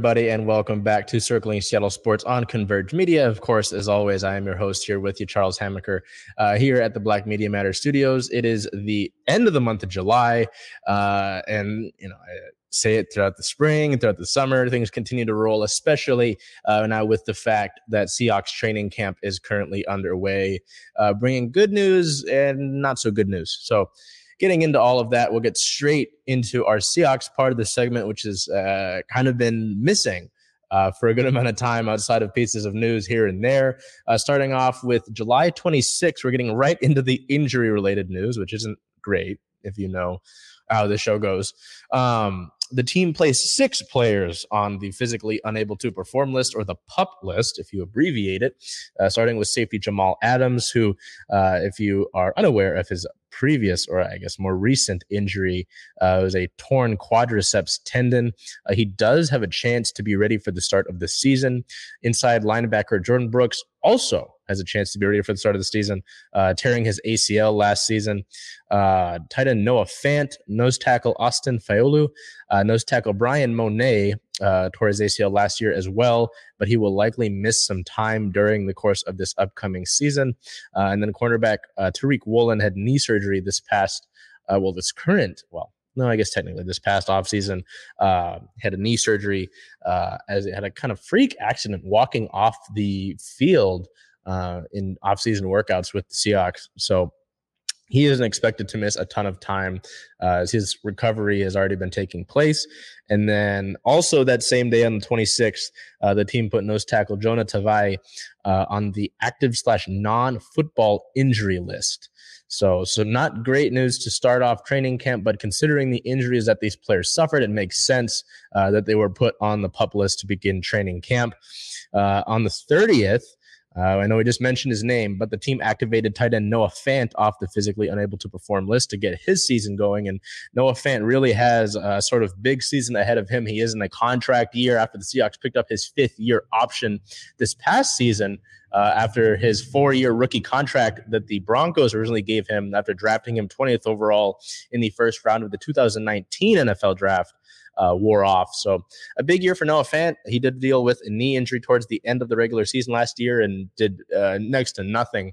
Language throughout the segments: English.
Everybody, and welcome back to Circling Seattle Sports on Converge Media. Of course, as always, I am your host here with you, Charles Hamaker, uh, here at the Black Media Matter Studios. It is the end of the month of July, uh, and you know, I say it throughout the spring and throughout the summer. Things continue to roll, especially uh, now with the fact that Seahawks training camp is currently underway, uh, bringing good news and not so good news. So getting into all of that, we'll get straight into our Seahawks part of the segment, which has uh, kind of been missing. Uh, for a good amount of time outside of pieces of news here and there. Uh, starting off with July 26th, we're getting right into the injury related news, which isn't great if you know how the show goes. Um, the team placed six players on the physically unable to perform list or the PUP list, if you abbreviate it, uh, starting with safety Jamal Adams, who, uh, if you are unaware of his previous, or I guess more recent injury, uh, was a torn quadriceps tendon. Uh, he does have a chance to be ready for the start of the season. Inside linebacker Jordyn Brooks also has a chance to be ready for the start of the season, uh, tearing his ACL last season. Uh, tight end Noah Fant, nose tackle Austin Faoliu, uh, nose tackle Bryan Mone uh, tore his ACL last year as well, but he will likely miss some time during the course of this upcoming season. Uh, and then cornerback uh, Tariq Woolen had knee surgery this past, uh, well, this current, well, no, I guess technically this past offseason, uh, had a knee surgery uh, as it had a kind of freak accident walking off the field uh, in offseason workouts with the Seahawks. So he isn't expected to miss a ton of time uh, as his recovery has already been taking place. And then also that same day on the 26th, uh, the team put nose tackle Jonah Tavai uh, on the active slash non football injury list. So, so not great news to start off training camp, but considering the injuries that these players suffered, it makes sense uh, that they were put on the pup list to begin training camp. Uh, on the 30th, uh, I know we just mentioned his name, but the team activated tight end Noah Fant off the physically unable to perform list to get his season going. And Noah Fant really has a sort of big season ahead of him. He is in a contract year after the Seahawks picked up his fifth year option this past season. Uh, after his four year rookie contract that the Broncos originally gave him after drafting him 20th overall in the first round of the 2019 NFL draft uh, wore off. So a big year for Noah Fant. He did deal with a knee injury towards the end of the regular season last year and did uh, next to nothing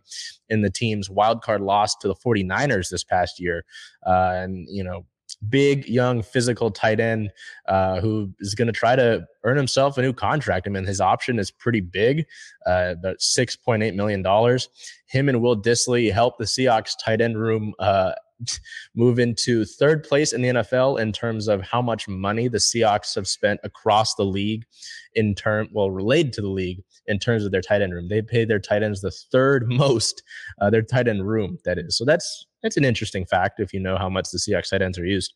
in the team's wild card loss to the 49ers this past year. Uh, and, you know, big, young, physical tight end uh, who is going to try to earn himself a new contract. I mean, his option is pretty big, uh, about $6.8 million. Him and Will Dissly helped the Seahawks tight end room uh, move into third place in the NFL in terms of how much money the Seahawks have spent across the league in term well related to the league in terms of their tight end room. They pay their tight ends the third most, uh, their tight end room that is. So that's that's an interesting fact if you know how much the Seahawks tight ends are used.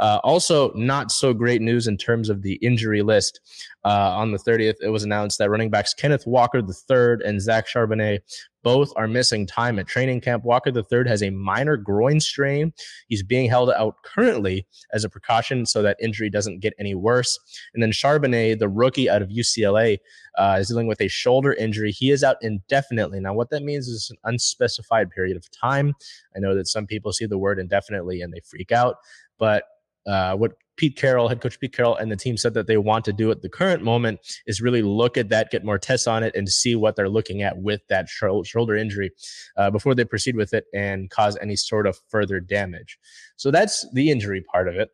Uh, also, not so great news in terms of the injury list. Uh, on the 30th, it was announced that running backs Kenneth Walker III and Zach Charbonnet both are missing time at training camp. Walker III has a minor groin strain. He's being held out currently as a precaution so that injury doesn't get any worse. And then Charbonnet, the rookie out of UCLA, uh, is dealing with a shoulder injury. He is out indefinitely. Now, what that means is an unspecified period of time. I know that some people see the word indefinitely and they freak out, but uh, what Pete Carroll, head coach Pete Carroll, and the team said that they want to do at the current moment is really look at that, get more tests on it, and see what they're looking at with that shoulder injury uh, before they proceed with it and cause any sort of further damage. So that's the injury part of it.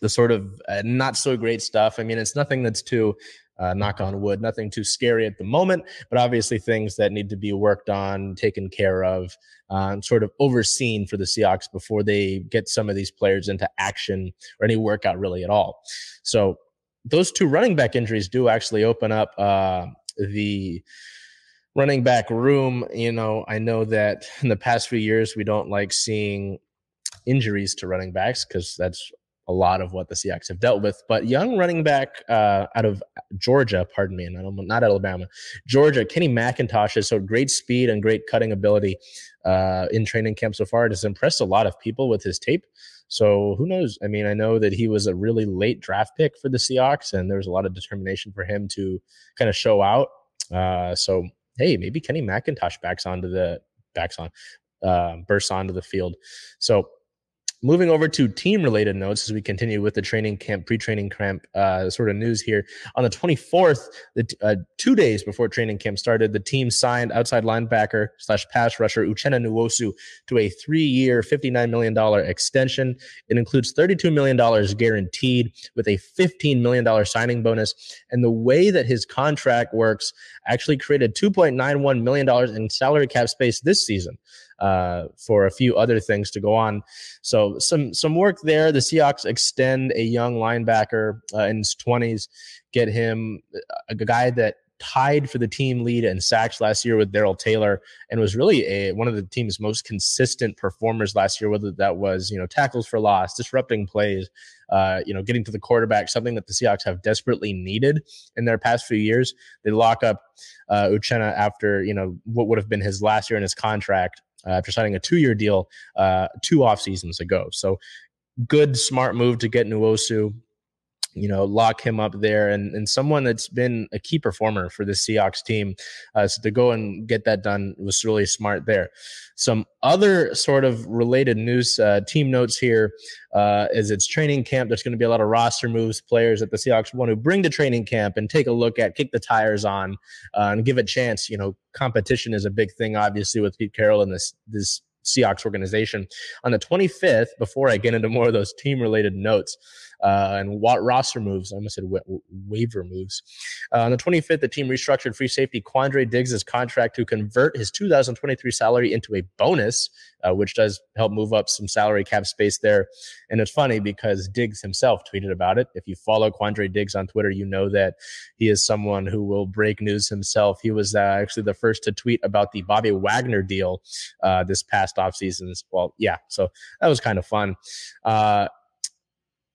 The sort of uh, not so great stuff. I mean, it's nothing that's too uh, knock on wood, nothing too scary at the moment, but obviously things that need to be worked on, taken care of, uh, sort of overseen for the Seahawks before they get some of these players into action or any workout really at all. So those two running back injuries do actually open up uh, the running back room. You know, I know that in the past few years we don't like seeing injuries to running backs because that's a lot of what the Seahawks have dealt with. But young running back uh, out of Georgia, pardon me, not, not Alabama, Georgia, Kenny McIntosh has showed great speed and great cutting ability uh, in training camp so far. It has impressed a lot of people with his tape. So who knows? I mean, I know that he was a really late draft pick for the Seahawks, and there was a lot of determination for him to kind of show out. Uh, so hey, maybe Kenny McIntosh backs onto the backs on, uh, bursts onto the field. So moving over to team related notes as we continue with the training camp pre-training camp uh, sort of news here. On the 24th the, uh, two days before training camp started the team signed outside linebacker slash pass rusher uchenna nwosu to a three-year $59 million extension. It includes $32 million guaranteed with a $15 million signing bonus. And the way that his contract works actually created $2.91 million in salary cap space this season uh, for a few other things to go on. So some some work there. The Seahawks extend a young linebacker uh, in his twenties, get him a guy that tied for the team lead in sacks last year with Darrell Taylor and was really a one of the team's most consistent performers last year, whether that was, you know, tackles for loss, disrupting plays, uh, you know, getting to the quarterback, something that the Seahawks have desperately needed in their past few years. They lock up uh, Uchenna after, you know, what would have been his last year in his contract uh, after signing a two-year deal uh, two off seasons ago. So good, smart move to get Nwosu you know, lock him up there and, and someone that's been a key performer for the Seahawks team. Uh, so to go and get that done was really smart there. Some other sort of related news, uh, team notes here uh, is it's training camp. There's going to be a lot of roster moves, players that the Seahawks want to bring to training camp and take a look at, kick the tires on, uh, and give a chance. You know, competition is a big thing, obviously, with Pete Carroll and this this Seahawks organization. On the 25th, before I get into more of those team related notes, uh, and what roster moves. I almost said wa- waiver moves. Uh, on the 25th, the team restructured free safety Quandre Diggs' contract to convert his 2023 salary into a bonus, uh, which does help move up some salary cap space there. And it's funny because Diggs himself tweeted about it. If you follow Quandre Diggs on Twitter, you know that he is someone who will break news himself. He was uh, actually the first to tweet about the Bobby Wagner deal uh, this past offseason. Well, yeah, so that was kind of fun. Uh,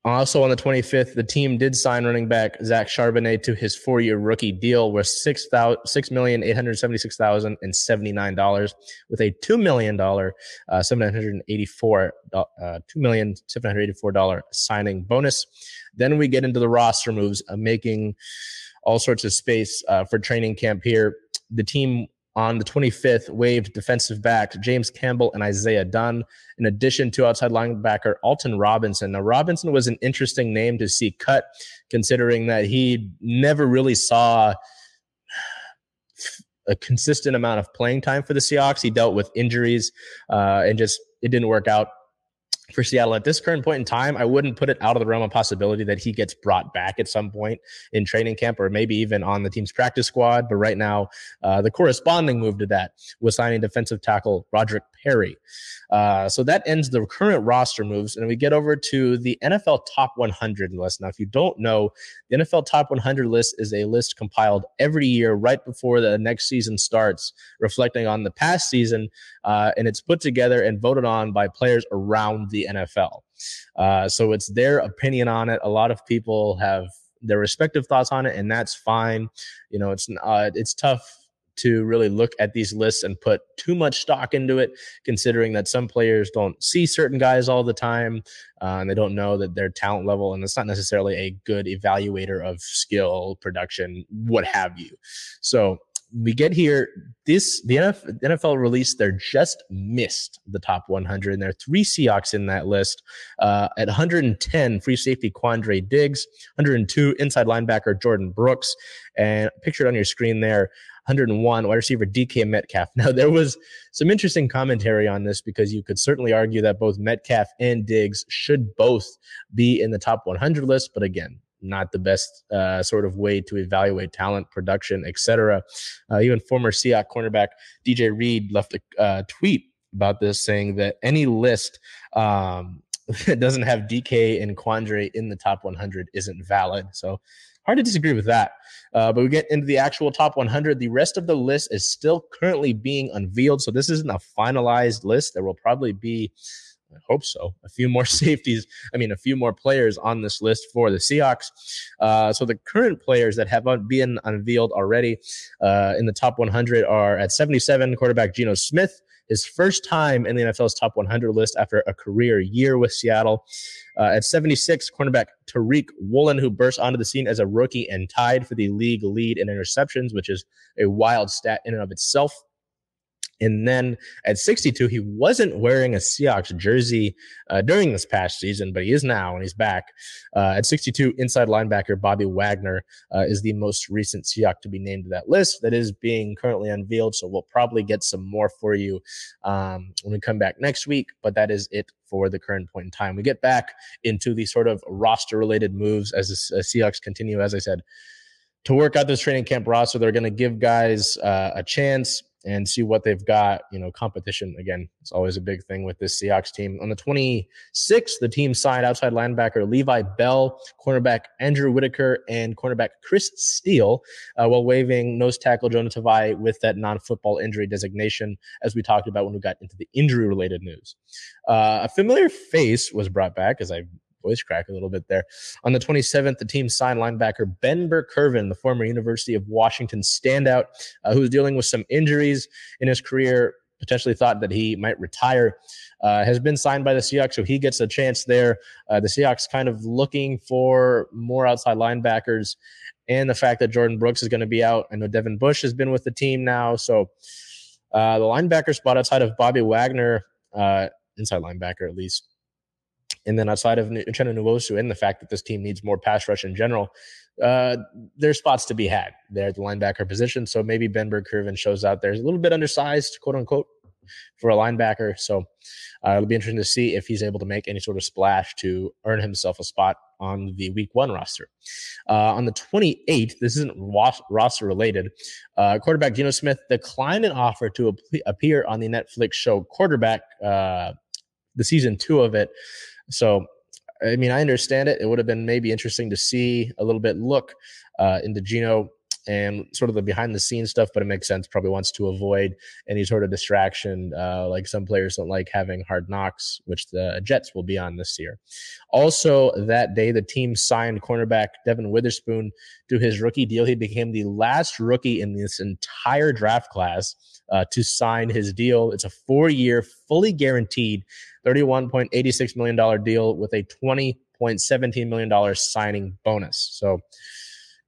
also on the 25th, the team did sign running back Zach Charbonnet to his four-year rookie deal worth six million eight hundred seventy-six thousand and seventy-nine dollars, with a two million dollar uh, seven hundred eighty-four uh, two million seven hundred eighty-four dollar signing bonus. Then we get into the roster moves, uh, making all sorts of space uh, for training camp here. The team on the 25th waived defensive back James Campbell and Isaiah Dunn, in addition to outside linebacker Alton Robinson. Now, Robinson was an interesting name to see cut, considering that he never really saw a consistent amount of playing time for the Seahawks. He dealt with injuries uh, and just it didn't work out for Seattle at this current point in time, I wouldn't put it out of the realm of possibility that he gets brought back at some point in training camp or maybe even on the team's practice squad. But right now, uh, the corresponding move to that was signing defensive tackle Roderick Perry. Uh, so that ends the current roster moves, and we get over to the NFL Top 100 list. Now, if you don't know, the NFL Top 100 list is a list compiled every year right before the next season starts, reflecting on the past season, uh, and it's put together and voted on by players around the NFL. Uh, so it's their opinion on it. A lot of people have their respective thoughts on it, and that's fine. You know, it's uh, it's tough to really look at these lists and put too much stock into it, considering that some players don't see certain guys all the time uh, and they don't know that their talent level, and it's not necessarily a good evaluator of skill, production, what have you. So we get here. This the NFL, the NFL released their just missed the top 100, and there are three Seahawks in that list. Uh, at 110, free safety Quandre Diggs, 102 inside linebacker Jordyn Brooks, and pictured on your screen there. 101 wide receiver DK Metcalf. Now there was some interesting commentary on this because you could certainly argue that both Metcalf and Diggs should both be in the top 100 list, but again, not the best uh, sort of way to evaluate talent, production, etc. Uh, even former Seahawks cornerback DJ Reed left a uh, tweet about this, saying that any list um, that doesn't have DK and Quandre in the top 100 isn't valid. So hard to disagree with that. Uh, but we get into the actual top 100. The rest of the list is still currently being unveiled. So this isn't a finalized list. There will probably be I hope so. A few more safeties. I mean, a few more players on this list for the Seahawks. Uh, so the current players that have been unveiled already uh, in the top 100 are at 77, quarterback Geno Smith his first time in the NFL's top 100 list after a career year with Seattle. Uh, at 76, cornerback Tariq Woolen, who burst onto the scene as a rookie and tied for the league lead in interceptions, which is a wild stat in and of itself. And then at 62, he wasn't wearing a Seahawks jersey uh, during this past season, but he is now, and he's back. Uh, at 62, inside linebacker Bobby Wagner uh, is the most recent Seahawk to be named to that list. That is being currently unveiled, so we'll probably get some more for you um, when we come back next week. But that is it for the current point in time. We get back into the sort of roster related moves as the Seahawks continue, as I said, to work out this training camp roster. They're going to give guys uh, a chance and see what they've got. You know, competition again, it's always a big thing with this Seahawks team. On the 26th, the team signed outside linebacker Levi Bell, cornerback Andrew Whitaker, and cornerback Chris Steele, uh, while waiving nose tackle Jonah Tavai with that non-football injury designation, as we talked about when we got into the injury-related news. Uh, a familiar face was brought back, as I voice crack a little bit there. On the 27th, the team signed linebacker Ben Burr-Kirven, the former University of Washington standout, uh, who was dealing with some injuries in his career. Potentially thought that he might retire, uh, has been signed by the Seahawks, so he gets a chance there. Uh, the Seahawks kind of looking for more outside linebackers, and the fact that Jordyn Brooks is going to be out. I know Devin Bush has been with the team now, so uh, the linebacker spot outside of Bobby Wagner, uh, inside linebacker at least, and then outside of Uchenna Nwosu and the fact that this team needs more pass rush in general, uh, there's spots to be had there at the linebacker position. So maybe Ben Burr-Kirven shows out there. He's a little bit undersized, quote unquote, for a linebacker. So uh, it'll be interesting to see if he's able to make any sort of splash to earn himself a spot on the week one roster. Uh, on the 28th, this isn't roster related. Uh, quarterback Geno Smith declined an offer to appear on the Netflix show Quarterback, uh, the season two of it. So, I mean, I understand it. It would have been maybe interesting to see a little bit look uh, into Geno and sort of the behind the scenes stuff, but it makes sense. Probably wants to avoid any sort of distraction. Uh, like some players don't like having hard knocks, which the Jets will be on this year. Also, that day, the team signed cornerback Devon Witherspoon to his rookie deal. He became the last rookie in this entire draft class uh, to sign his deal. It's a four year, fully guaranteed $31.86 million deal with a $20.17 million signing bonus. So,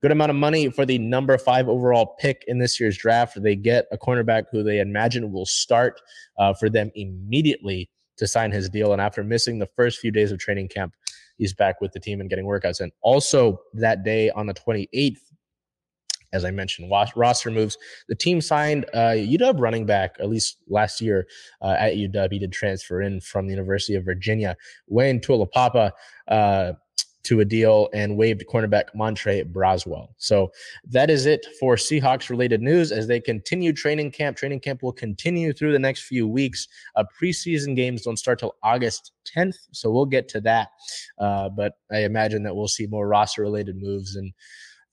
good amount of money for the number five overall pick in this year's draft. They get a cornerback who they imagine will start uh, for them immediately to sign his deal. And after missing the first few days of training camp, he's back with the team and getting workouts. And also that day on the 28th, as I mentioned, roster moves. The team signed uh, UW running back, at least last year uh, at UW. He did transfer in from the University of Virginia. Wayne Taulapapa, uh, to a deal and waived cornerback Montre Braswell. So that is it for Seahawks related news as they continue training camp. Training camp will continue through the next few weeks. Uh, preseason games don't start till August 10th, so we'll get to that. Uh, but I imagine that we'll see more roster related moves and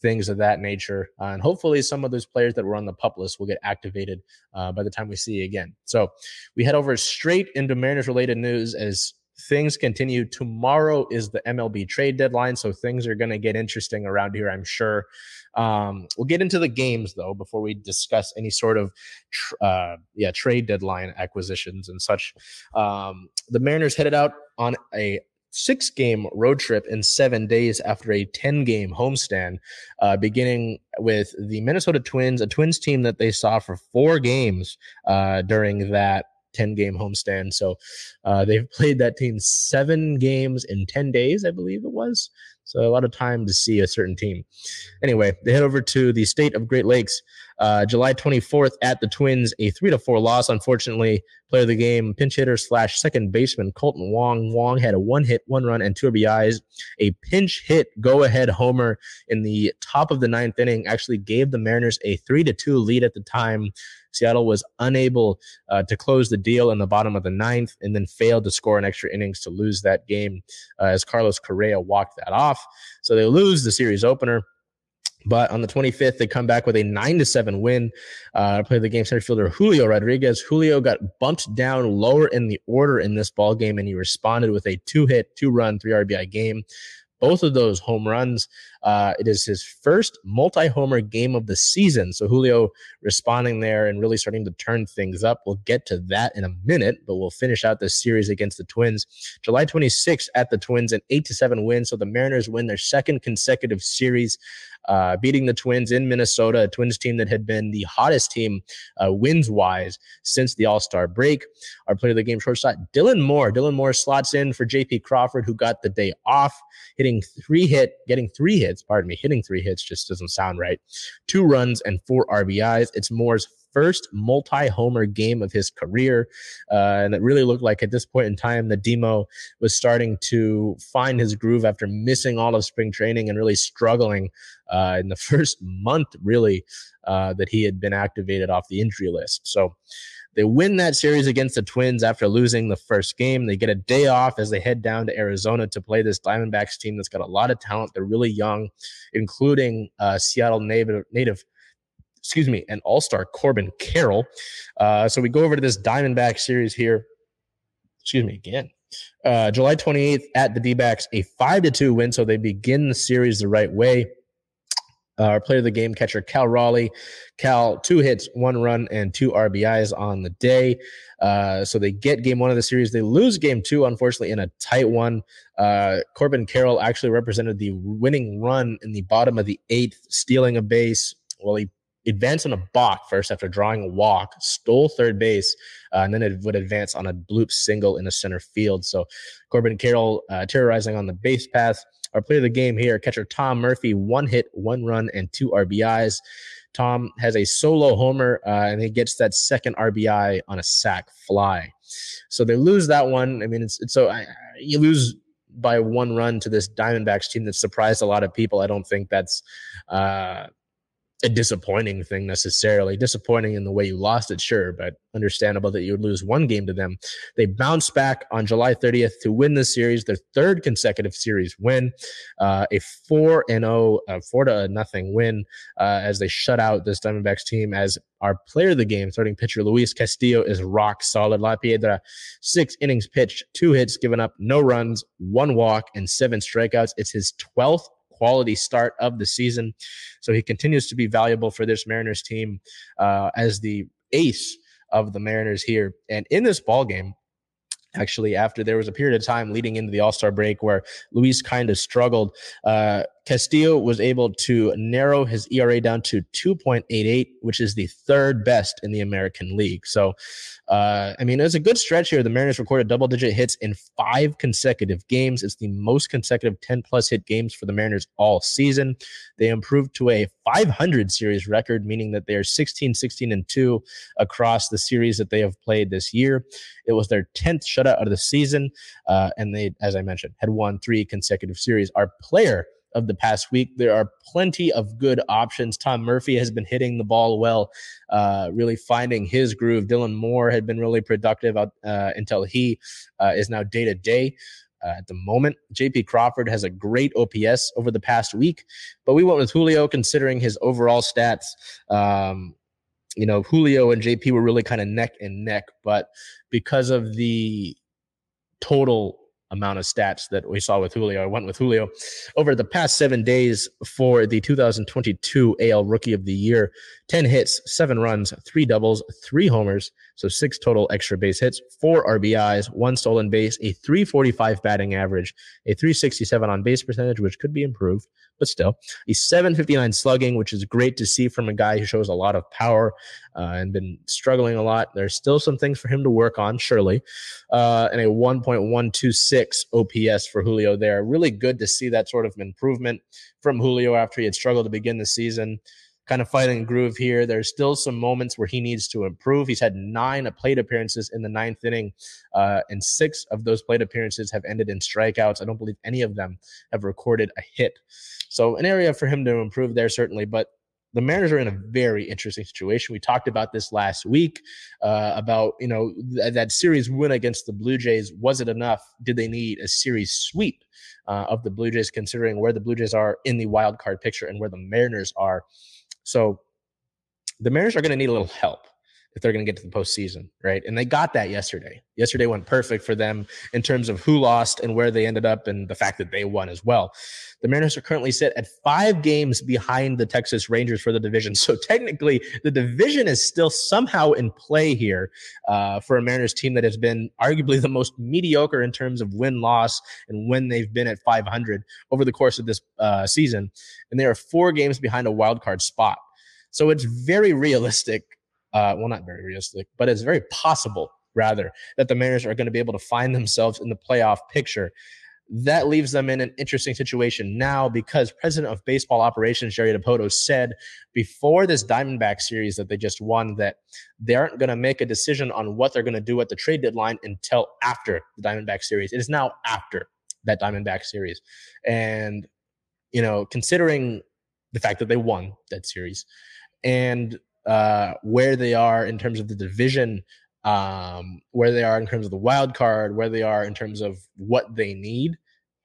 things of that nature. Uh, and hopefully, some of those players that were on the pup list will get activated uh, by the time we see you again. So we head over straight into Mariners related news as things continue. Tomorrow is the MLB trade deadline, so things are going to get interesting around here, I'm sure. Um, we'll get into the games though before we discuss any sort of tr- uh, yeah trade deadline acquisitions and such. Um, the Mariners headed out on a six game road trip in seven days after a 10 game homestand, uh, beginning with the Minnesota Twins, a Twins team that they saw for four games uh, during that 10 game homestand. So uh, they've played that team seven games in 10 days, I believe it was. So a lot of time to see a certain team. Anyway, they head over to the state of Great Lakes uh, July 24th at the Twins, a three to four loss. Unfortunately, player of the game, pinch hitter slash second baseman Kolten Wong. Wong had a one hit, one run, and two RBIs. A pinch hit go ahead homer in the top of the ninth inning actually gave the Mariners a three to two lead at the time. Seattle was unable uh, to close the deal in the bottom of the ninth and then failed to score an extra innings to lose that game uh, as Carlos Correa walked that off. So they lose the series opener. But on the 25th, they come back with a nine to seven win. Uh, play the game center fielder Julio Rodriguez. Julio got bumped down lower in the order in this ball game, and he responded with a two hit, two run, three RBI game both of those home runs. Uh, it is his first multi homer game of the season. So Julio responding there and really starting to turn things up. We'll get to that in a minute, but we'll finish out this series against the Twins. July 26th at the Twins, an 8 to 7 win. So the Mariners win their second consecutive series uh, beating the Twins in Minnesota, a Twins team that had been the hottest team uh, wins wise since the All Star break. Our player of the game shortstop, Dylan Moore. Dylan Moore slots in for JP Crawford, who got the day off, hitting three hit, getting three hits, pardon me, hitting three hits just doesn't sound right. Two runs and four RBIs. It's Moore's first multi-homer game of his career, uh, and it really looked like at this point in time the Demo was starting to find his groove after missing all of spring training and really struggling uh, in the first month, really, uh, that he had been activated off the injury list. So. They win that series against the Twins after losing the first game. They get a day off as they head down to Arizona to play this Diamondbacks team that's got a lot of talent. They're really young, including uh, Seattle native, native excuse me, an all star Corbin Carroll. Uh, so we go over to this Diamondback series here. Excuse me again. Uh, July 28th at the D backs, a 5 to 2 win. So they begin the series the right way. Uh, our player of the game catcher, Cal Raleigh. Cal, two hits, one run, and two RBIs on the day. Uh, so they get game one of the series. They lose game two, unfortunately, in a tight one. Uh, Corbin Carroll actually represented the winning run in the bottom of the eighth, stealing a base. Well, he advanced on a balk first after drawing a walk, stole third base, uh, and then it would advance on a bloop single in the center field. So Corbin Carroll uh, terrorizing on the base path. Our player of the game here, catcher Tom Murphy, one hit, one run, and two RBIs. Tom has a solo homer, uh, and he gets that second RBI on a sac fly. So they lose that one. I mean, it's, it's so I, you lose by one run to this Diamondbacks team that surprised a lot of people. I don't think that's uh, a disappointing thing necessarily. Disappointing in the way you lost it, sure, but understandable that you would lose one game to them. They bounced back on July 30th to win the series, their third consecutive series win, uh, a four and zero, oh, four to nothing win uh, as they shut out this Diamondbacks team. As our player of the game, starting pitcher Luis Castillo, is rock solid. La Piedra, six innings pitched, two hits given up, no runs, one walk, and seven strikeouts. It's his 12th quality start of the season. So he continues to be valuable for this Mariners team uh, as the ace of the Mariners here. And in this ball game, actually after there was a period of time leading into the all-star break where luis kind of struggled uh, castillo was able to narrow his era down to 2.88 which is the third best in the american league so uh, I mean, it was a good stretch here. The Mariners recorded double digit hits in five consecutive games. It's the most consecutive 10 plus hit games for the Mariners all season. They improved to a 500 series record, meaning that they are 16, 16, and 2 across the series that they have played this year. It was their 10th shutout of the season. Uh, and they, as I mentioned, had won three consecutive series. Our player of the past week. There are plenty of good options. Tom Murphy has been hitting the ball well, uh, really finding his groove. Dylan Moore had been really productive uh, until he uh, is now day to day. at the moment, JP Crawford has a great OPS over the past week, but we went with Julio considering his overall stats. Um, you know, Julio and JP were really kind of neck and neck, but because of the total amount of stats that we saw with Julio. I went with Julio over the past seven days for the 2022 AL Rookie of the Year 10 hits, seven runs, three doubles, three homers. So six total extra base hits, four RBIs, one stolen base, a 345 batting average, a 367 on base percentage, which could be improved, but still a 759 slugging, which is great to see from a guy who shows a lot of power uh, and been struggling a lot. There's still some things for him to work on, surely. Uh, and a 1.126 OPS for Julio there. Really good to see that sort of improvement from Julio after he had struggled to begin the season kind of fighting groove here. There's still some moments where he needs to improve. He's had nine plate appearances in the ninth inning, uh, and six of those plate appearances have ended in strikeouts. I don't believe any of them have recorded a hit. So, an area for him to improve there, certainly. But the Mariners are in a very interesting situation. We talked about this last week uh, about you know th- that series win against the Blue Jays. Was it enough? Did they need a series sweep uh, of the Blue Jays, considering where the Blue Jays are in the wild card picture and where the Mariners are? So the Mariners are going to need a little help if they're going to get to the postseason, right? And they got that yesterday. Yesterday went perfect for them in terms of who lost and where they ended up, and the fact that they won as well. The Mariners are currently set at five games behind the Texas Rangers for the division. So technically, the division is still somehow in play here uh, for a Mariners team that has been arguably the most mediocre in terms of win loss and when they've been at 500 over the course of this uh, season. And they are four games behind a wild card spot. So it's very realistic. Uh, well, not very realistic, but it's very possible, rather, that the Mariners are going to be able to find themselves in the playoff picture. That leaves them in an interesting situation now because president of baseball operations jerry dipoto said before this diamondback series that they just won that they aren't going to make a decision on what they're going to do at the trade deadline until after the diamondback series. It is now after that diamondback series. And you know considering the fact that they won that series and uh, where they are in terms of the division um, where they are in terms of the wild card, where they are in terms of what they need.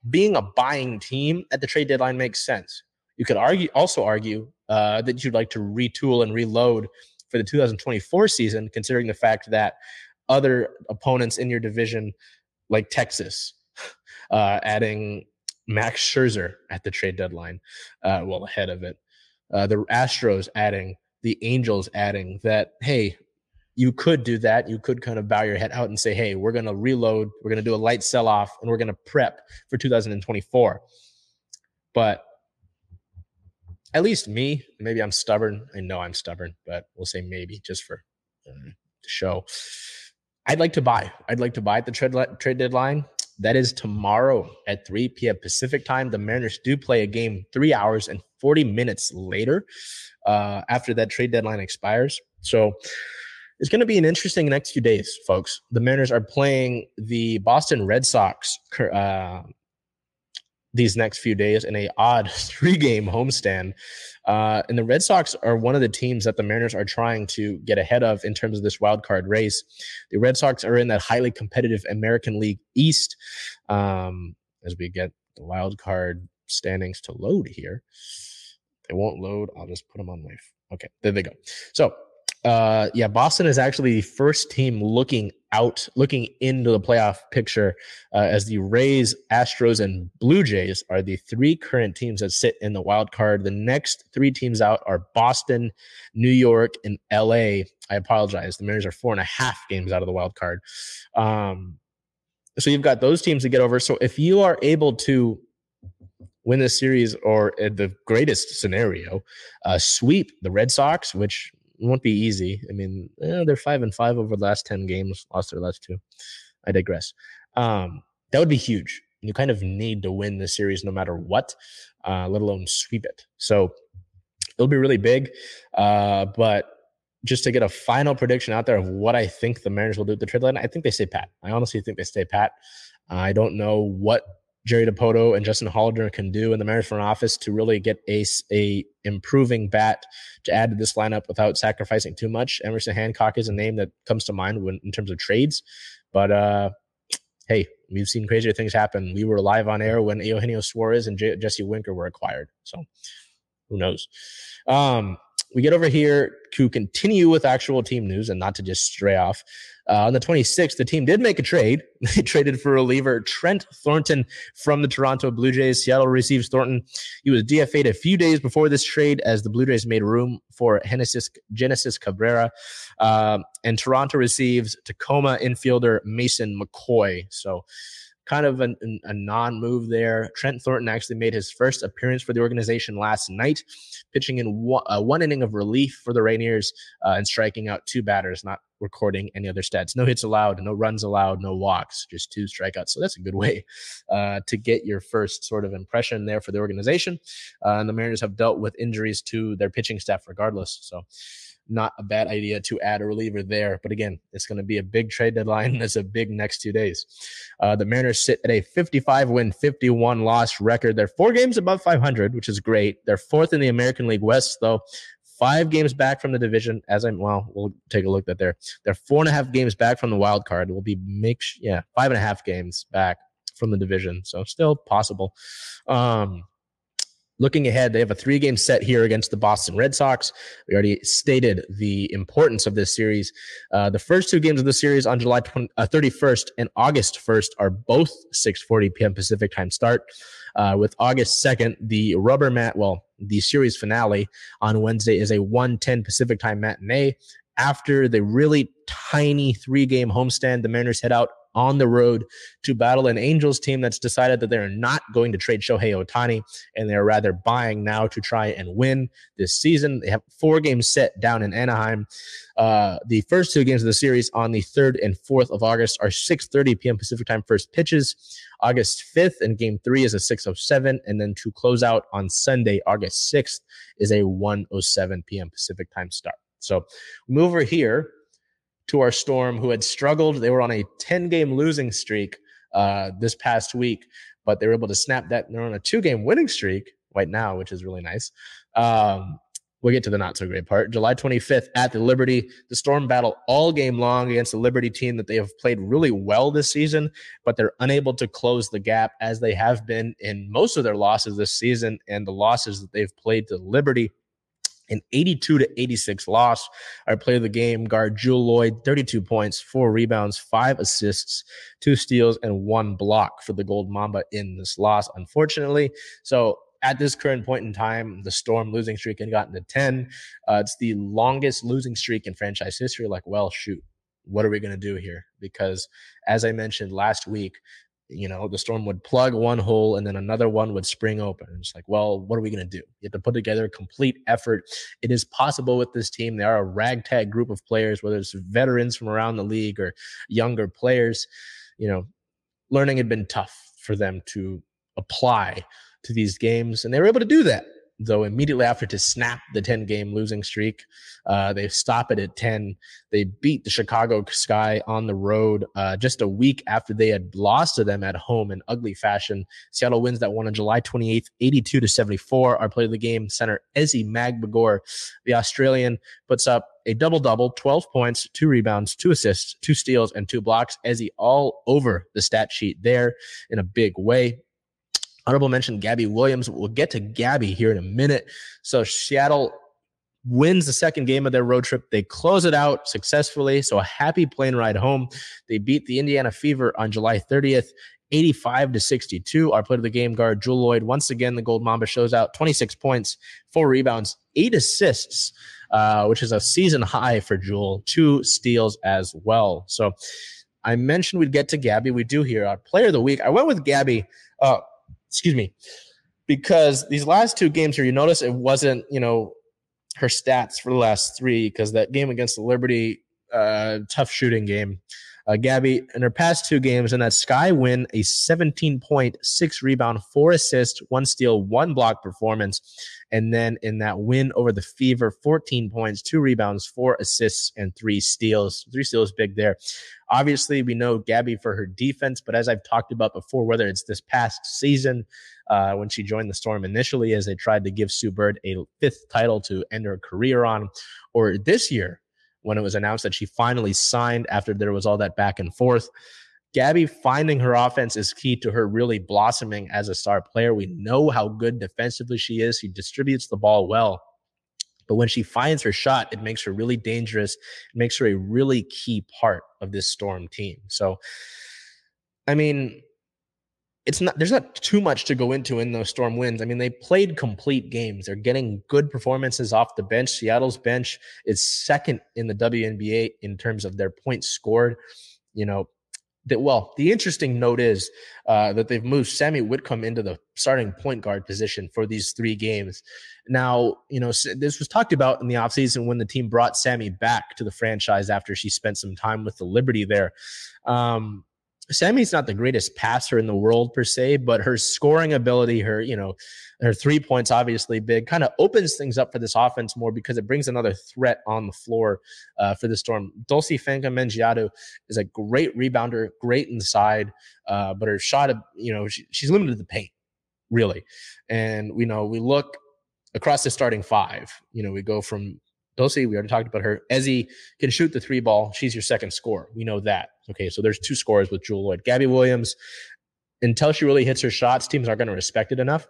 Being a buying team at the trade deadline makes sense. You could argue, also argue uh, that you'd like to retool and reload for the 2024 season, considering the fact that other opponents in your division, like Texas, uh, adding Max Scherzer at the trade deadline, uh, well ahead of it, uh, the Astros adding, the Angels adding that. Hey, you could do that. You could kind of bow your head out and say, hey, we're going to reload, we're going to do a light sell off, and we're going to prep for 2024. But at least me, maybe I'm stubborn. I know I'm stubborn, but we'll say maybe just for uh, the show. I'd like to buy. I'd like to buy at the trade, trade deadline. That is tomorrow at 3 p.m. Pacific time. The Mariners do play a game three hours and 40 minutes later uh, after that trade deadline expires. So, it's going to be an interesting next few days, folks. The Mariners are playing the Boston Red Sox uh, these next few days in a odd three game homestand. Uh, and the Red Sox are one of the teams that the Mariners are trying to get ahead of in terms of this wild card race. The Red Sox are in that highly competitive American League East. Um, as we get the wild card standings to load here, they won't load. I'll just put them on my. Okay, there they go. So uh, yeah, Boston is actually the first team looking out, looking into the playoff picture, uh, as the Rays, Astros, and Blue Jays are the three current teams that sit in the wild card. The next three teams out are Boston, New York, and LA. I apologize. The Mariners are four and a half games out of the wild card. Um, so you've got those teams to get over. So if you are able to win this series, or the greatest scenario, uh, sweep the Red Sox, which won't be easy. I mean, eh, they're five and five over the last ten games, lost their last two. I digress. Um, that would be huge. You kind of need to win the series no matter what, uh, let alone sweep it. So it'll be really big. Uh, but just to get a final prediction out there of what I think the Mariners will do at the trade line, I think they stay pat. I honestly think they stay pat. I don't know what Jerry Dipoto and Justin Hollander can do in the Mariners front office to really get a, a improving bat to add to this lineup without sacrificing too much. Emerson Hancock is a name that comes to mind when, in terms of trades, but uh, hey, we've seen crazier things happen. We were live on air when Eugenio Suarez and J- Jesse Winker were acquired, so who knows? Um, we get over here to continue with actual team news and not to just stray off. Uh, on the 26th, the team did make a trade. They traded for reliever Trent Thornton from the Toronto Blue Jays. Seattle receives Thornton. He was DFA'd a few days before this trade as the Blue Jays made room for Genesis, Genesis Cabrera. Uh, and Toronto receives Tacoma infielder Mason McCoy. So kind of a, a non move there. Trent Thornton actually made his first appearance for the organization last night, pitching in one, uh, one inning of relief for the Rainiers uh, and striking out two batters, not recording any other stats. No hits allowed, no runs allowed, no walks, just two strikeouts. So that's a good way uh, to get your first sort of impression there for the organization. Uh, and the Mariners have dealt with injuries to their pitching staff regardless. So not a bad idea to add a reliever there. But again, it's going to be a big trade deadline. It's a big next two days. Uh, the Mariners sit at a 55 win, 51 loss record. They're four games above 500, which is great. They're fourth in the American League West, though, five games back from the division. As I'm well, we'll take a look at there. They're four and a half games back from the wild card. We'll be make yeah five and a half games back from the division. So still possible. Um, Looking ahead, they have a three game set here against the Boston Red Sox. We already stated the importance of this series. Uh, the first two games of the series on July 20, uh, 31st and August 1st are both 6:40 p.m. Pacific time start. Uh, with August 2nd, the rubber mat, well, the series finale on Wednesday is a 1:10 Pacific time matinee. After the really tiny three game homestand, the Mariners head out on the road to battle an Angels team that's decided that they're not going to trade Shohei Ohtani and they're rather buying now to try and win this season. They have four games set down in Anaheim. Uh, the first two games of the series on the 3rd and 4th of August are 6:30 p.m. Pacific time first pitches. August 5th and game 3 is a 6:07 and then to close out on Sunday, August 6th is a 1:07 p.m. Pacific time start. So, move over here to our Storm, who had struggled. They were on a 10 game losing streak uh, this past week, but they were able to snap that. They're on a two game winning streak right now, which is really nice. Um, we'll get to the not so great part. July 25th at the Liberty, the Storm battle all game long against the Liberty team that they have played really well this season, but they're unable to close the gap as they have been in most of their losses this season and the losses that they've played to Liberty an 82 to 86 loss. Our player of the game guard Jewell Loyd, 32 points, four rebounds, five assists, two steals, and one block for the Gold Mamba in this loss, unfortunately. So at this current point in time, the Storm losing streak had gotten to 10. Uh, it's the longest losing streak in franchise history. Like, well, shoot, what are we going to do here? Because as I mentioned last week, you know, the storm would plug one hole and then another one would spring open. It's like, well, what are we going to do? You have to put together a complete effort. It is possible with this team. They are a ragtag group of players, whether it's veterans from around the league or younger players. You know, learning had been tough for them to apply to these games, and they were able to do that though immediately after to snap the 10 game losing streak. Uh, they stop it at 10. They beat the Chicago Sky on the road uh, just a week after they had lost to them at home in ugly fashion. Seattle wins that one on July 28th, 82 to 74. Our player of the game, center Ezi Magbegor, the Australian, puts up a double double, 12 points, two rebounds, two assists, two steals, and two blocks. Ezi all over the stat sheet there in a big way. Honorable mention Gabby Williams. We'll get to Gabby here in a minute. So Seattle wins the second game of their road trip. They close it out successfully. So a happy plane ride home. They beat the Indiana Fever on July 30th. 85 to 62. Our player of the game guard, Jewell Loyd. Once again, the Gold Mamba shows out 26 points, four rebounds, eight assists, uh, which is a season high for Jewell, two steals as well. So I mentioned we'd get to Gabby. We do here. Our player of the week. I went with Gabby. Uh, excuse me, because these last two games here, you notice it wasn't, you know, her stats for the last three, because that game against the Liberty, uh, tough shooting game. Uh, Gabby, in her past two games, in that Sky win, a 17 point, six rebound, four assists, one steal, one block performance. And then in that win over the Fever, 14 points, two rebounds, four assists, and three steals. Three steals big there. Obviously, we know Gabby for her defense, but as I've talked about before, whether it's this past season uh, when she joined the Storm initially, as they tried to give Sue Bird a fifth title to end her career on, or this year when it was announced that she finally signed after there was all that back and forth. Gabby finding her offense is key to her really blossoming as a star player. We know how good defensively she is. She distributes the ball well. But when she finds her shot, it makes her really dangerous. It makes her a really key part of this Storm team. So, I mean, it's not there's not too much to go into in those storm wins. I mean, they played complete games. They're getting good performances off the bench. Seattle's bench is second in the WNBA in terms of their points scored. You know, that well, the interesting note is uh, that they've moved Sami Whitcomb into the starting point guard position for these three games. Now, you know, this was talked about in the offseason when the team brought Sami back to the franchise after she spent some time with the Liberty there. Um, Sami's not the greatest passer in the world per se, but her scoring ability, her, you know, her three points obviously big, kind of opens things up for this offense more because it brings another threat on the floor uh, for the Storm. Dulcy Fankam Mendjiadeu is a great rebounder, great inside, uh, but her shot, you know, she, she's limited to the paint, really. And, you know, we look across the starting five, you know, we go from Dulcy, we already talked about her. Ezi can shoot the three ball. She's your second scorer. We know that. Okay, so there's two scores with Jewell Loyd. Gabby Williams, until she really hits her shots, teams aren't going to respect it enough.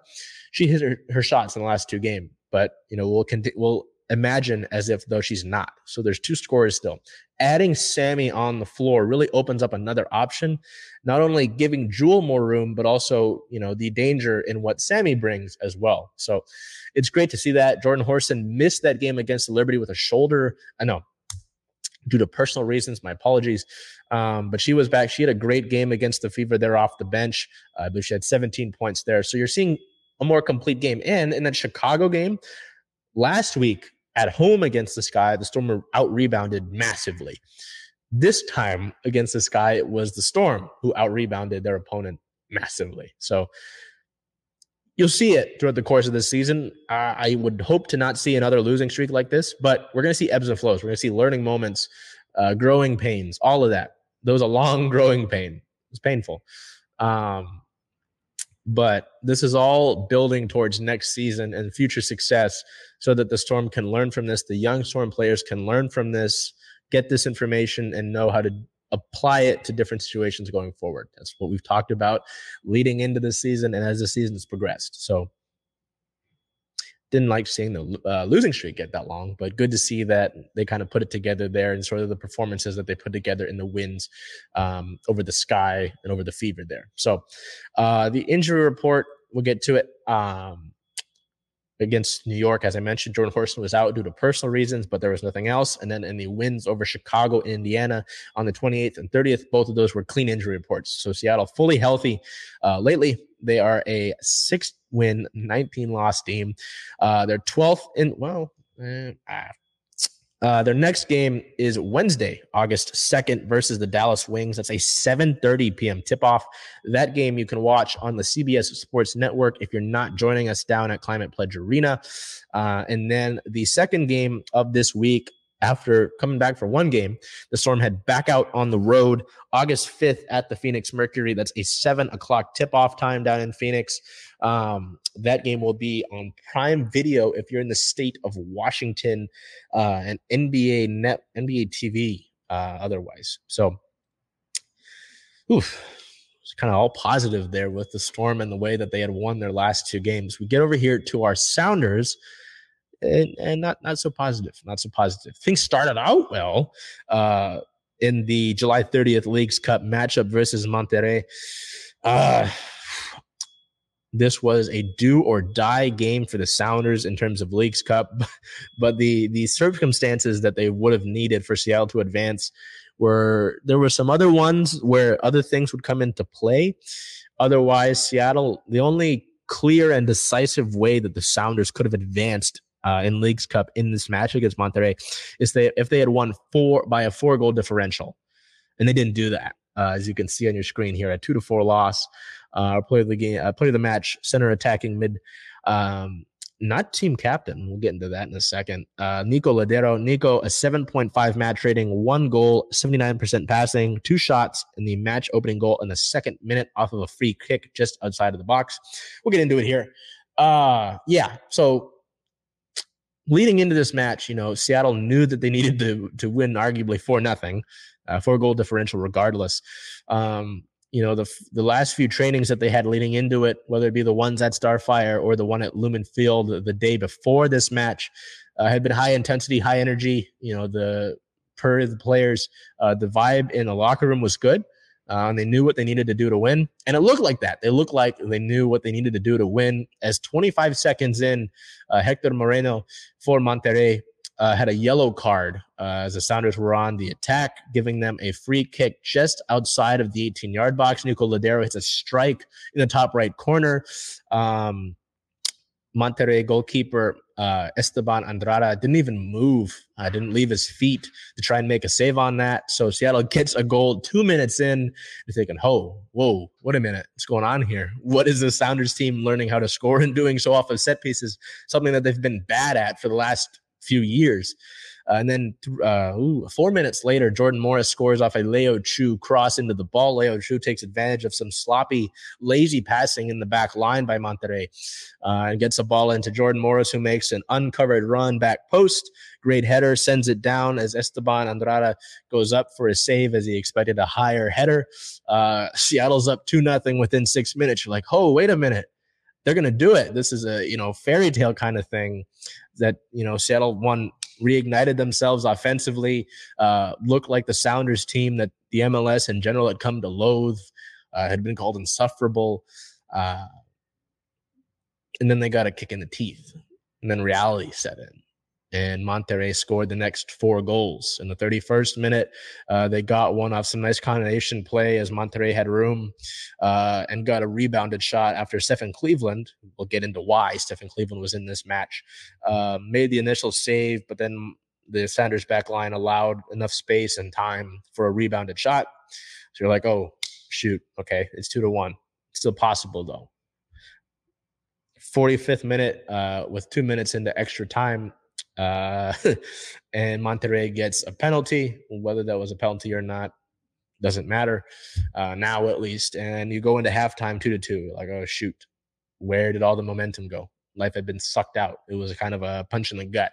She hit her, her shots in the last two games, but you know we'll conti- we'll imagine as if though she's not. So there's two scores still. Adding Sami on the floor really opens up another option, not only giving Jewell more room, but also, you know, the danger in what Sami brings as well. So it's great to see that. Jordan Horston missed that game against the Liberty with a shoulder. I know due to personal reasons. My apologies. Um, but she was back. She had a great game against the Fever there off the bench. Uh, I believe she had 17 points there. So you're seeing a more complete game. And in that Chicago game last week, at home against the Sky, the Storm out rebounded massively. This time against the Sky, it was the Storm who out rebounded their opponent massively. So you'll see it throughout the course of this season. I would hope to not see another losing streak like this, but we're going to see ebbs and flows. We're going to see learning moments, uh, growing pains, all of that. Those a long growing pain. It's painful. Um, but this is all building towards next season and future success so that the Storm can learn from this. The young Storm players can learn from this, get this information, and know how to apply it to different situations going forward. That's what we've talked about leading into the season and as the season's progressed. So didn't like seeing the uh, losing streak get that long, but good to see that they kind of put it together there and sort of the performances that they put together in the wins um, over the sky and over the fever there. So uh, the injury report, we'll get to it. Um, against New York, as I mentioned, Jordan Horston was out due to personal reasons, but there was nothing else. And then in the wins over Chicago and Indiana on the 28th and 30th, both of those were clean injury reports. So Seattle fully healthy. Uh, lately, they are a six win, 19 loss team. Uh, they're 12th in, well, ah. Uh, their next game is Wednesday, August 2nd versus the Dallas Wings. That's a 7:30 p.m. tip-off. That game you can watch on the CBS Sports Network if you're not joining us down at Climate Pledge Arena. Uh, and then the second game of this week after coming back for one game, the Storm head back out on the road August 5th at the Phoenix Mercury. That's a seven o'clock tip off time down in Phoenix. Um, that game will be on Prime Video if you're in the state of Washington uh, and NBA Net, NBA TV uh, otherwise. So, oof. It's kind of all positive there with the Storm and the way that they had won their last two games. We get over here to our Sounders and, and not not so positive. Not so positive. Things started out well uh, in the July 30th Leagues Cup matchup versus Monterrey. Uh, this was a do or die game for the Sounders in terms of Leagues Cup, but the the circumstances that they would have needed for Seattle to advance were there were some other ones where other things would come into play. Otherwise, Seattle the only clear and decisive way that the Sounders could have advanced uh, in Leagues Cup in this match against Monterrey is they if they had won four by a four goal differential, and they didn't do that. Uh, as you can see on your screen here, a two to four loss. Uh, player of the game, uh, player of the match, center attacking mid, um, not team captain. We'll get into that in a second. Uh, Nico Lodeiro. Nico, a 7.5 match rating, one goal, 79% passing, two shots in the match opening goal in the second minute off of a free kick just outside of the box. We'll get into it here. Uh, yeah. So leading into this match, you know, Seattle knew that they needed to to win arguably for nothing, uh, four goal differential regardless. Um, you know, the the last few trainings that they had leading into it, whether it be the ones at Starfire or the one at Lumen Field the, day before this match, uh, had been high intensity, high energy. You know, the per the players, uh, the vibe in the locker room was good. Uh, and they knew what they needed to do to win. And it looked like that. They looked like they knew what they needed to do to win. As 25 seconds in, uh, Hector Moreno for Monterrey uh, had a yellow card uh, as the Sounders were on the attack, giving them a free kick just outside of the 18 yard box. Nico Lodeiro hits a strike in the top right corner. Um, Monterrey goalkeeper uh, Esteban Andrada didn't even move, uh, didn't leave his feet to try and make a save on that. So Seattle gets a goal two minutes in. You're thinking, oh, whoa, what a minute. What's going on here? What is the Sounders team learning how to score and doing so off of set pieces? Something that they've been bad at for the last few years. Uh, and then uh, ooh, four minutes later, Jordan Morris scores off a Leo Chu cross into the ball. Leo Chu takes advantage of some sloppy, lazy passing in the back line by Monterrey uh, and gets a ball into Jordan Morris, who makes an uncovered run back post. Great header, sends it down as Esteban Andrada goes up for a save as he expected a higher header. Uh, Seattle's up 2 nothing within six minutes. You're like, oh, wait a minute they're going to do it. This is a, you know, fairy tale kind of thing that, you know, Seattle one reignited themselves offensively, uh, looked like the Sounders team that the MLS in general had come to loathe, uh, had been called insufferable. Uh, and then they got a kick in the teeth. And then reality set in and Monterrey scored the next four goals. In the 31st minute, uh, they got one off some nice combination play as Monterrey had room uh, and got a rebounded shot after Stefan Cleveland. We'll get into why Stefan Cleveland was in this match. Uh, made the initial save, but then the Sounders back line allowed enough space and time for a rebounded shot. So you're like, oh, shoot, okay, it's two to one. still possible though. 45th minute, uh, with two minutes into extra time, uh, and Monterrey gets a penalty. Whether that was a penalty or not doesn't matter uh, now, at least. And you go into halftime two to two. Like, oh shoot, where did all the momentum go? Life had been sucked out. It was kind of a punch in the gut.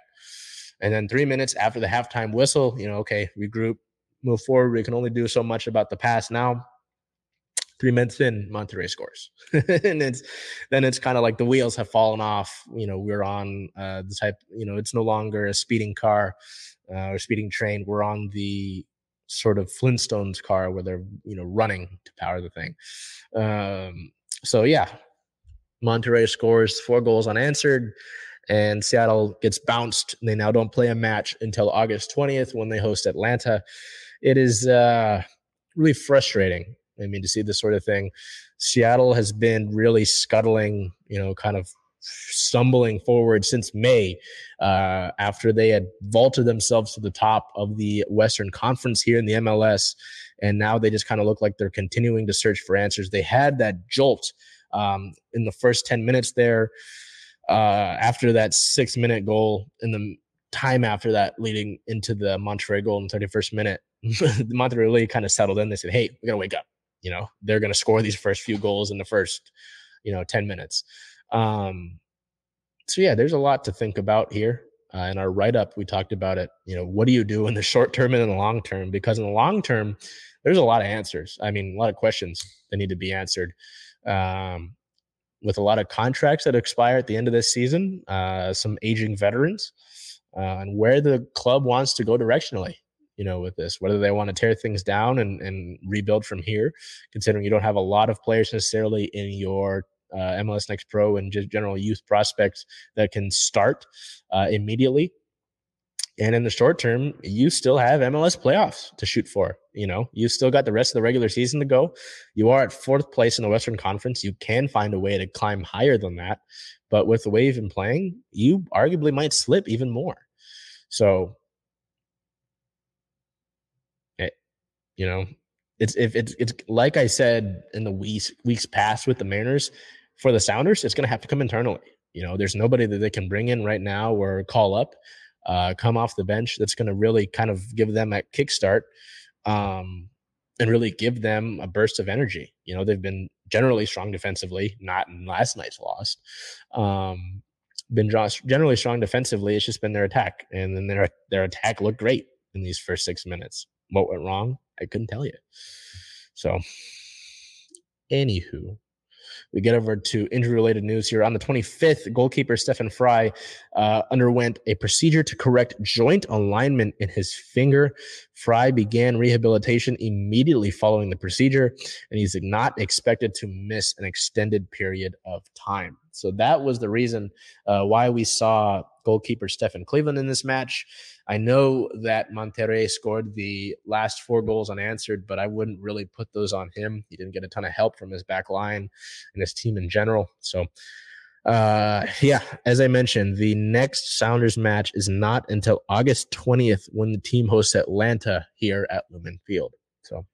And then three minutes after the halftime whistle, you know, okay, regroup, move forward. We can only do so much about the past now three minutes in, Monterrey scores, and it's then it's kind of like the wheels have fallen off. You know, we're on uh, the type. You know, it's no longer a speeding car uh, or speeding train. We're on the sort of Flintstones car where they're you know running to power the thing. Um, so yeah, Monterrey scores four goals unanswered. And Seattle gets bounced. They now don't play a match until August 20th when they host Atlanta. It is uh, really frustrating I mean, to see this sort of thing. Seattle has been really scuttling, you know, kind of stumbling forward since May uh, after they had vaulted themselves to the top of the Western Conference here in the MLS. And now they just kind of look like they're continuing to search for answers. They had that jolt um, in the first 10 minutes there uh, after that six minute goal in the time after that leading into the Monterrey goal in the 31st minute. Really kind of settled in. They said, hey, we got to wake up you know they're going to score these first few goals in the first you know 10 minutes. Um so yeah there's a lot to think about here. Uh, in our write-up we talked about it you know what do you do in the short term and in the long term? Because in the long term there's a lot of answers. I mean a lot of questions that need to be answered. Um, with a lot of contracts that expire at the end of this season uh, some aging veterans uh, and where the club wants to go directionally you know, with this, whether they want to tear things down and, and rebuild from here, considering you don't have a lot of players necessarily in your uh, MLS Next Pro and just general youth prospects that can start uh, immediately. And in the short term, you still have MLS playoffs to shoot for. You know, you still got the rest of the regular season to go. You are at fourth place in the Western Conference. You can find a way to climb higher than that. But with the way you've been playing, you arguably might slip even more. So You know, it's if it's it's like I said in the weeks weeks past with the Mariners, for the Sounders, it's going to have to come internally. You know, there's nobody that they can bring in right now or call up, uh, come off the bench that's going to really kind of give them a kickstart, um, and really give them a burst of energy. You know, they've been generally strong defensively, not in last night's loss. Um, been generally strong defensively. It's just been their attack, and then their their attack looked great in these first six minutes. What went wrong? I couldn't tell you. So, anywho, we get over to injury related news here. On the 25th, goalkeeper Stefan Frei uh, underwent a procedure to correct joint alignment in his finger. Frei began rehabilitation immediately following the procedure, and he's not expected to miss an extended period of time. So that was the reason uh, why we saw goalkeeper Stefan Cleveland in this match. I know that Monterrey scored the last four goals unanswered, but I wouldn't really put those on him. He didn't get a ton of help from his back line and his team in general. So, uh, yeah, as I mentioned, the next Sounders match is not until August 20th when the team hosts Atlanta here at Lumen Field. So,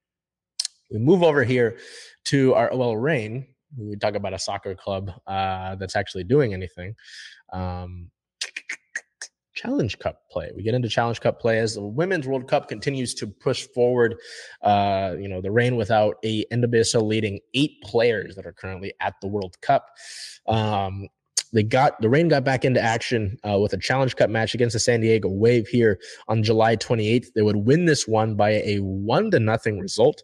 we move over here to our OL Reign. We talk about a soccer club uh, that's actually doing anything. Um, Challenge Cup play. We get into Challenge Cup play as the Women's World Cup continues to push forward. Uh, you know, the Reign without a NWSL leading eight players that are currently at the World Cup. Um, they got the Reign got back into action uh, with a Challenge Cup match against the San Diego Wave here on July 28th. They would win this one by a one to nothing result.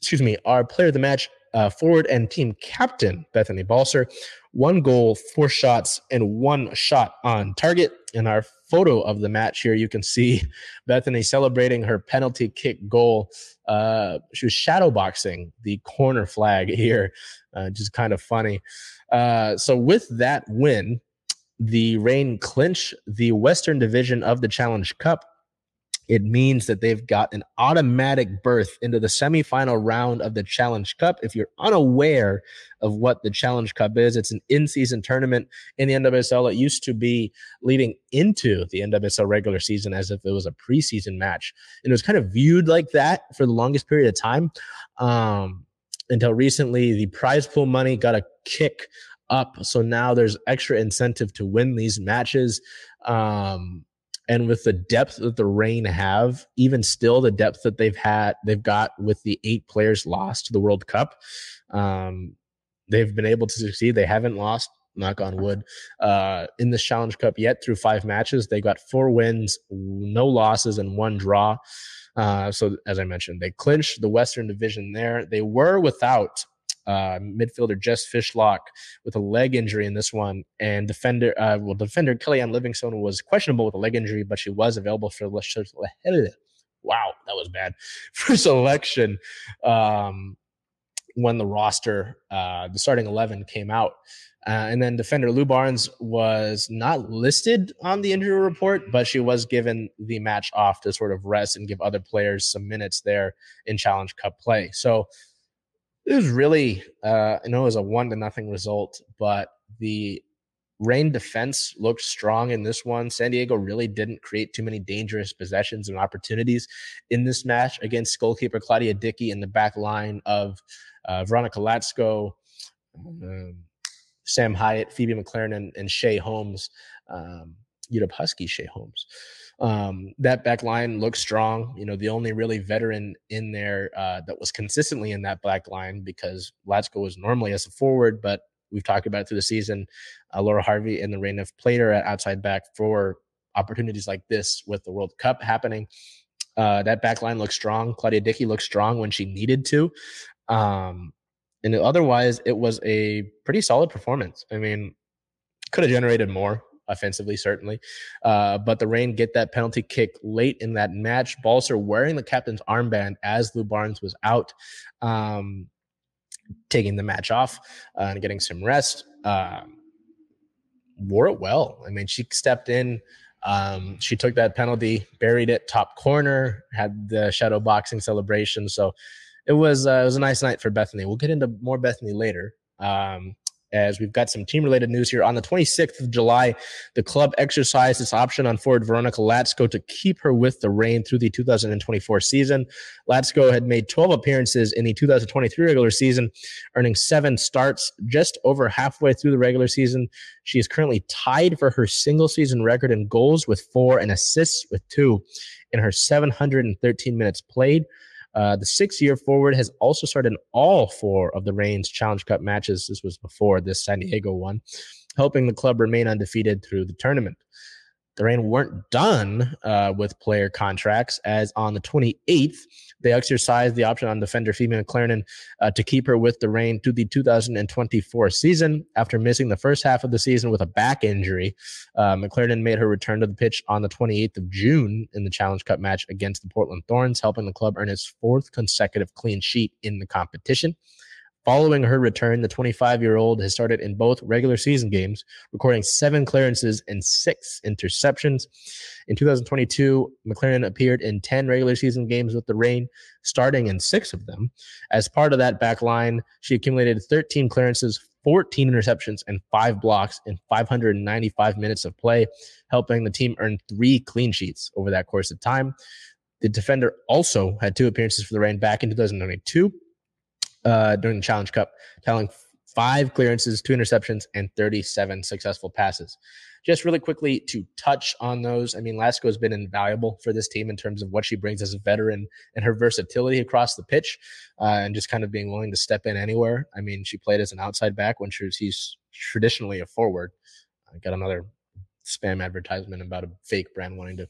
Excuse me. Our player of the match, uh, forward and team captain Bethany Balcer, one goal, four shots, and one shot on target. In our photo of the match here, you can see Bethany celebrating her penalty kick goal. Uh, she was shadowboxing the corner flag here, uh, just kind of funny. Uh, so with that win, the Reign clinch the Western Division of the Challenge Cup it means that they've got an automatic berth into the semifinal round of the Challenge Cup. If you're unaware of what the Challenge Cup is, it's an in season tournament in the NWSL. It used to be leading into the NWSL regular season as if it was a preseason match. And it was kind of viewed like that for the longest period of time. Um, until recently, the prize pool money got a kick up. So now there's extra incentive to win these matches. Um, and with the depth that the Reign have, even still the depth that they've had, they've got with the eight players lost to the World Cup, um, they've been able to succeed. They haven't lost, knock on wood, uh, in this Challenge Cup yet through five matches. They got four wins, no losses, and one draw. Uh, so as I mentioned, they clinched the Western Division there. They were without uh, midfielder Jess Fishlock with a leg injury in this one, and defender uh, well defender Kellyanne Livingstone was questionable with a leg injury, but she was available for wow that was bad for selection um, when the roster uh, the starting eleven came out. Uh, and then defender Lou Barnes was not listed on the injury report, but she was given the match off to sort of rest and give other players some minutes there in Challenge Cup play. So it was really, uh, I know it was a one to nothing result, but the Reign defense looked strong in this one. San Diego really didn't create too many dangerous possessions and opportunities in this match against goalkeeper Claudia Dickey in the back line of uh, Veronica Latsko, um, Sam Hiatt, Phoebe McClernon, and, and Shay Holmes, um, UW Husky Shay Holmes. Um, that back line looks strong. You know, the only really veteran in there uh, that was consistently in that back line because Latsko was normally as a forward, but we've talked about it through the season. Uh, Laura Harvey and the Reign of Plater at outside back for opportunities like this with the World Cup happening. Uh, that back line looks strong. Claudia Dickey looked strong when she needed to. Um, and otherwise, it was a pretty solid performance. I mean, could have generated more offensively, certainly. Uh, but the Reign get that penalty kick late in that match. Balcer wearing the captain's armband as Lou Barnes was out, um, taking the match off uh, and getting some rest. Uh, wore it well. I mean, she stepped in. Um, she took that penalty, buried it top corner, had the shadow boxing celebration. So it was uh, it was a nice night for Bethany. We'll get into more Bethany later. Um, as we've got some team related news here. On the 26th of July, the club exercised its option on forward Veronica Latsko to keep her with the Reign through the 2024 season. Latsko had made 12 appearances in the 2023 regular season, earning seven starts just over halfway through the regular season. She is currently tied for her single season record in goals with four and assists with two in her 713 minutes played. Uh, the six year forward has also started in all four of the Reign's Challenge Cup matches. This was before this San Diego one, helping the club remain undefeated through the tournament the Reign weren't done uh, with player contracts, as on the 28th, they exercised the option on defender Phoebe McClernon uh, to keep her with the Reign to the 2024 season. After missing the first half of the season with a back injury, uh, McClernon made her return to the pitch on the 28th of June in the Challenge Cup match against the Portland Thorns, helping the club earn its fourth consecutive clean sheet in the competition. Following her return, the 25 year old has started in both regular season games, recording seven clearances and six interceptions. In 2022, McClernon appeared in 10 regular season games with the Reign, starting in six of them. As part of that back line, she accumulated 13 clearances, 14 interceptions, and five blocks in 595 minutes of play, helping the team earn three clean sheets over that course of time. The defender also had two appearances for the Reign back in 2022 uh, during the Challenge Cup, tallying five clearances, two interceptions, and 37 successful passes. just really quickly to touch on those. I mean, Latsko has been invaluable for this team in terms of what she brings as a veteran and her versatility across the pitch, uh, and just kind of being willing to step in anywhere. I mean, she played as an outside back when she was he's traditionally a forward. I got another spam advertisement about a fake brand wanting to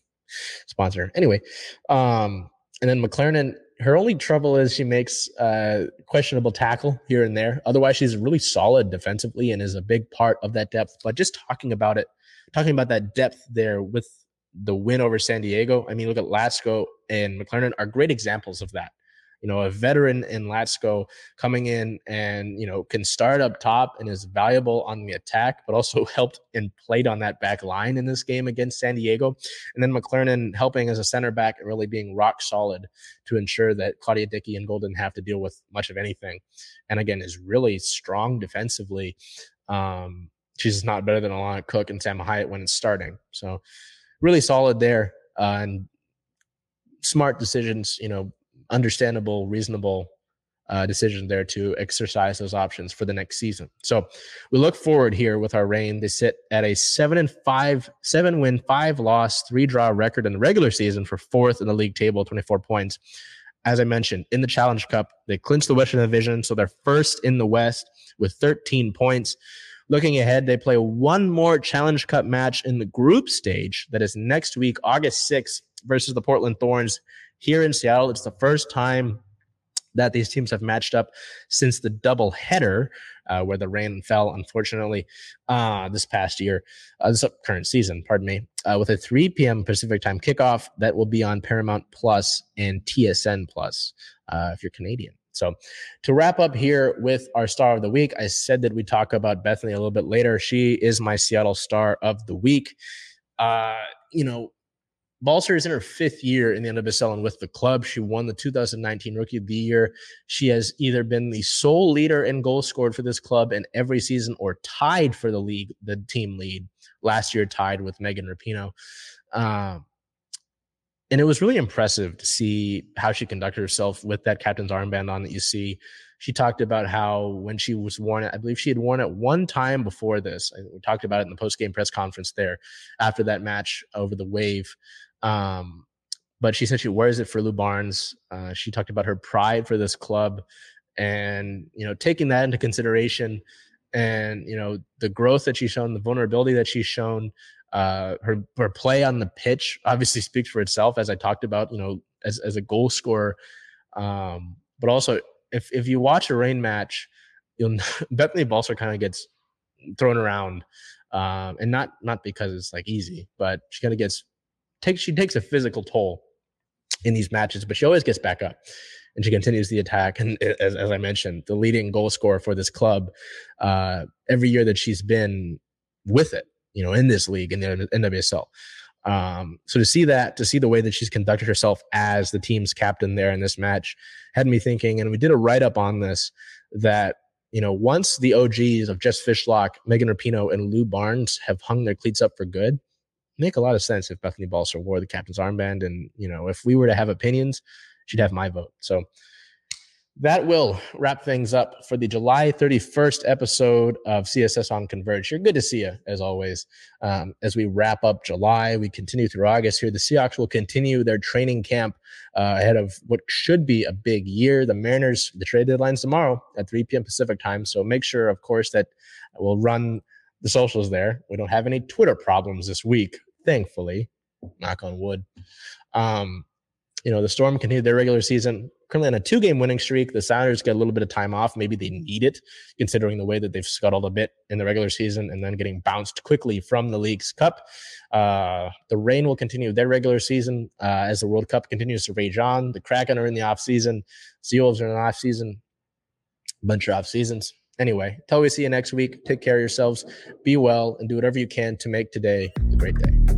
sponsor. Anyway, um, and then McClernon her only trouble is she makes uh, questionable tackle here and there. Otherwise, she's really solid defensively and is a big part of that depth. But just talking about it, talking about that depth there with the win over San Diego. I mean, look at Latsko and McClernon are great examples of that you know, a veteran in Latsko coming in and, you know, can start up top and is valuable on the attack, but also helped and played on that back line in this game against San Diego. And then McClernon helping as a center back and really being rock solid to ensure that Claudia Dickey and Golden have to deal with much of anything. And again, is really strong defensively. Um, she's not better than Alana Cook and Sam Hiatt when it's starting. So really solid there. Uh, and smart decisions, you know, understandable, reasonable uh, decision there to exercise those options for the next season. So we look forward here with our reign. They sit at a seven and five, seven win, five loss, three draw record in the regular season for fourth in the league table, 24 points. As I mentioned, in the Challenge Cup, they clinched the Western Division, so they're first in the West with 13 points. Looking ahead, they play one more Challenge Cup match in the group stage that is next week, August 6th, versus the Portland Thorns here in Seattle. It's the first time that these teams have matched up since the double header, uh, where the Reign fell, unfortunately, uh, this past year, uh, this current season, pardon me, uh, with a 3 p.m. Pacific time kickoff that will be on Paramount Plus and TSN Plus uh, if you're Canadian. So, to wrap up here with our star of the week, I said that we talk about Bethany a little bit later. She is my Seattle star of the week. Uh, you know, Balcer is in her fifth year in the NWSL with the club. She won the 2019 Rookie of the Year. She has either been the sole leader in goals scored for this club in every season or tied for the league, the team lead. Last year, tied with Megan Rapinoe. Um, and it was really impressive to see how she conducted herself with that captain's armband on that you see. She talked about how when she was worn it, I believe she had worn it one time before this. We talked about it in the post game press conference there after that match over the wave. Um, but she said she wears it for Lou Barnes. Uh, she talked about her pride for this club, and you know, taking that into consideration, and you know, the growth that she's shown, the vulnerability that she's shown, uh, her her play on the pitch obviously speaks for itself, as I talked about. You know, as as a goal scorer, um, but also if if you watch a Reign match, you'll Bethany Balcer kind of gets thrown around, um, and not not because it's like easy, but she kind of gets takes she takes a physical toll in these matches, but she always gets back up and she continues the attack. And as, as I mentioned, the leading goal scorer for this club uh, every year that she's been with it, you know, in this league in the NWSL. Um, so to see that, to see the way that she's conducted herself as the team's captain there in this match, had me thinking. And we did a write up on this that you know once the OGs of Jess Fishlock, Megan Rapinoe, and Lou Barnes have hung their cleats up for good, make a lot of sense if Bethany Balcer wore the captain's armband. And, you know, if we were to have opinions, she'd have my vote. So that will wrap things up for the July 31st episode of CSS on Converge. You're good to see you, as always. Um, as we wrap up July, we continue through August here. The Seahawks will continue their training camp uh, ahead of what should be a big year. The Mariners, the trade deadline's tomorrow at 3 p.m. Pacific time. So make sure, of course, that we'll run the socials there. We don't have any Twitter problems this week thankfully, knock on wood. Um, you know, the Storm continued their regular season currently on a two game winning streak. The Sounders get a little bit of time off. Maybe they need it, considering the way that they've scuttled a bit in the regular season and then getting bounced quickly from the League's Cup. Uh, the Reign will continue their regular season uh, as the World Cup continues to rage on. The Kraken are in the off season. Seals are in the off season. Bunch of off seasons. Anyway, until we see you next week, take care of yourselves, be well, and do whatever you can to make today a great day.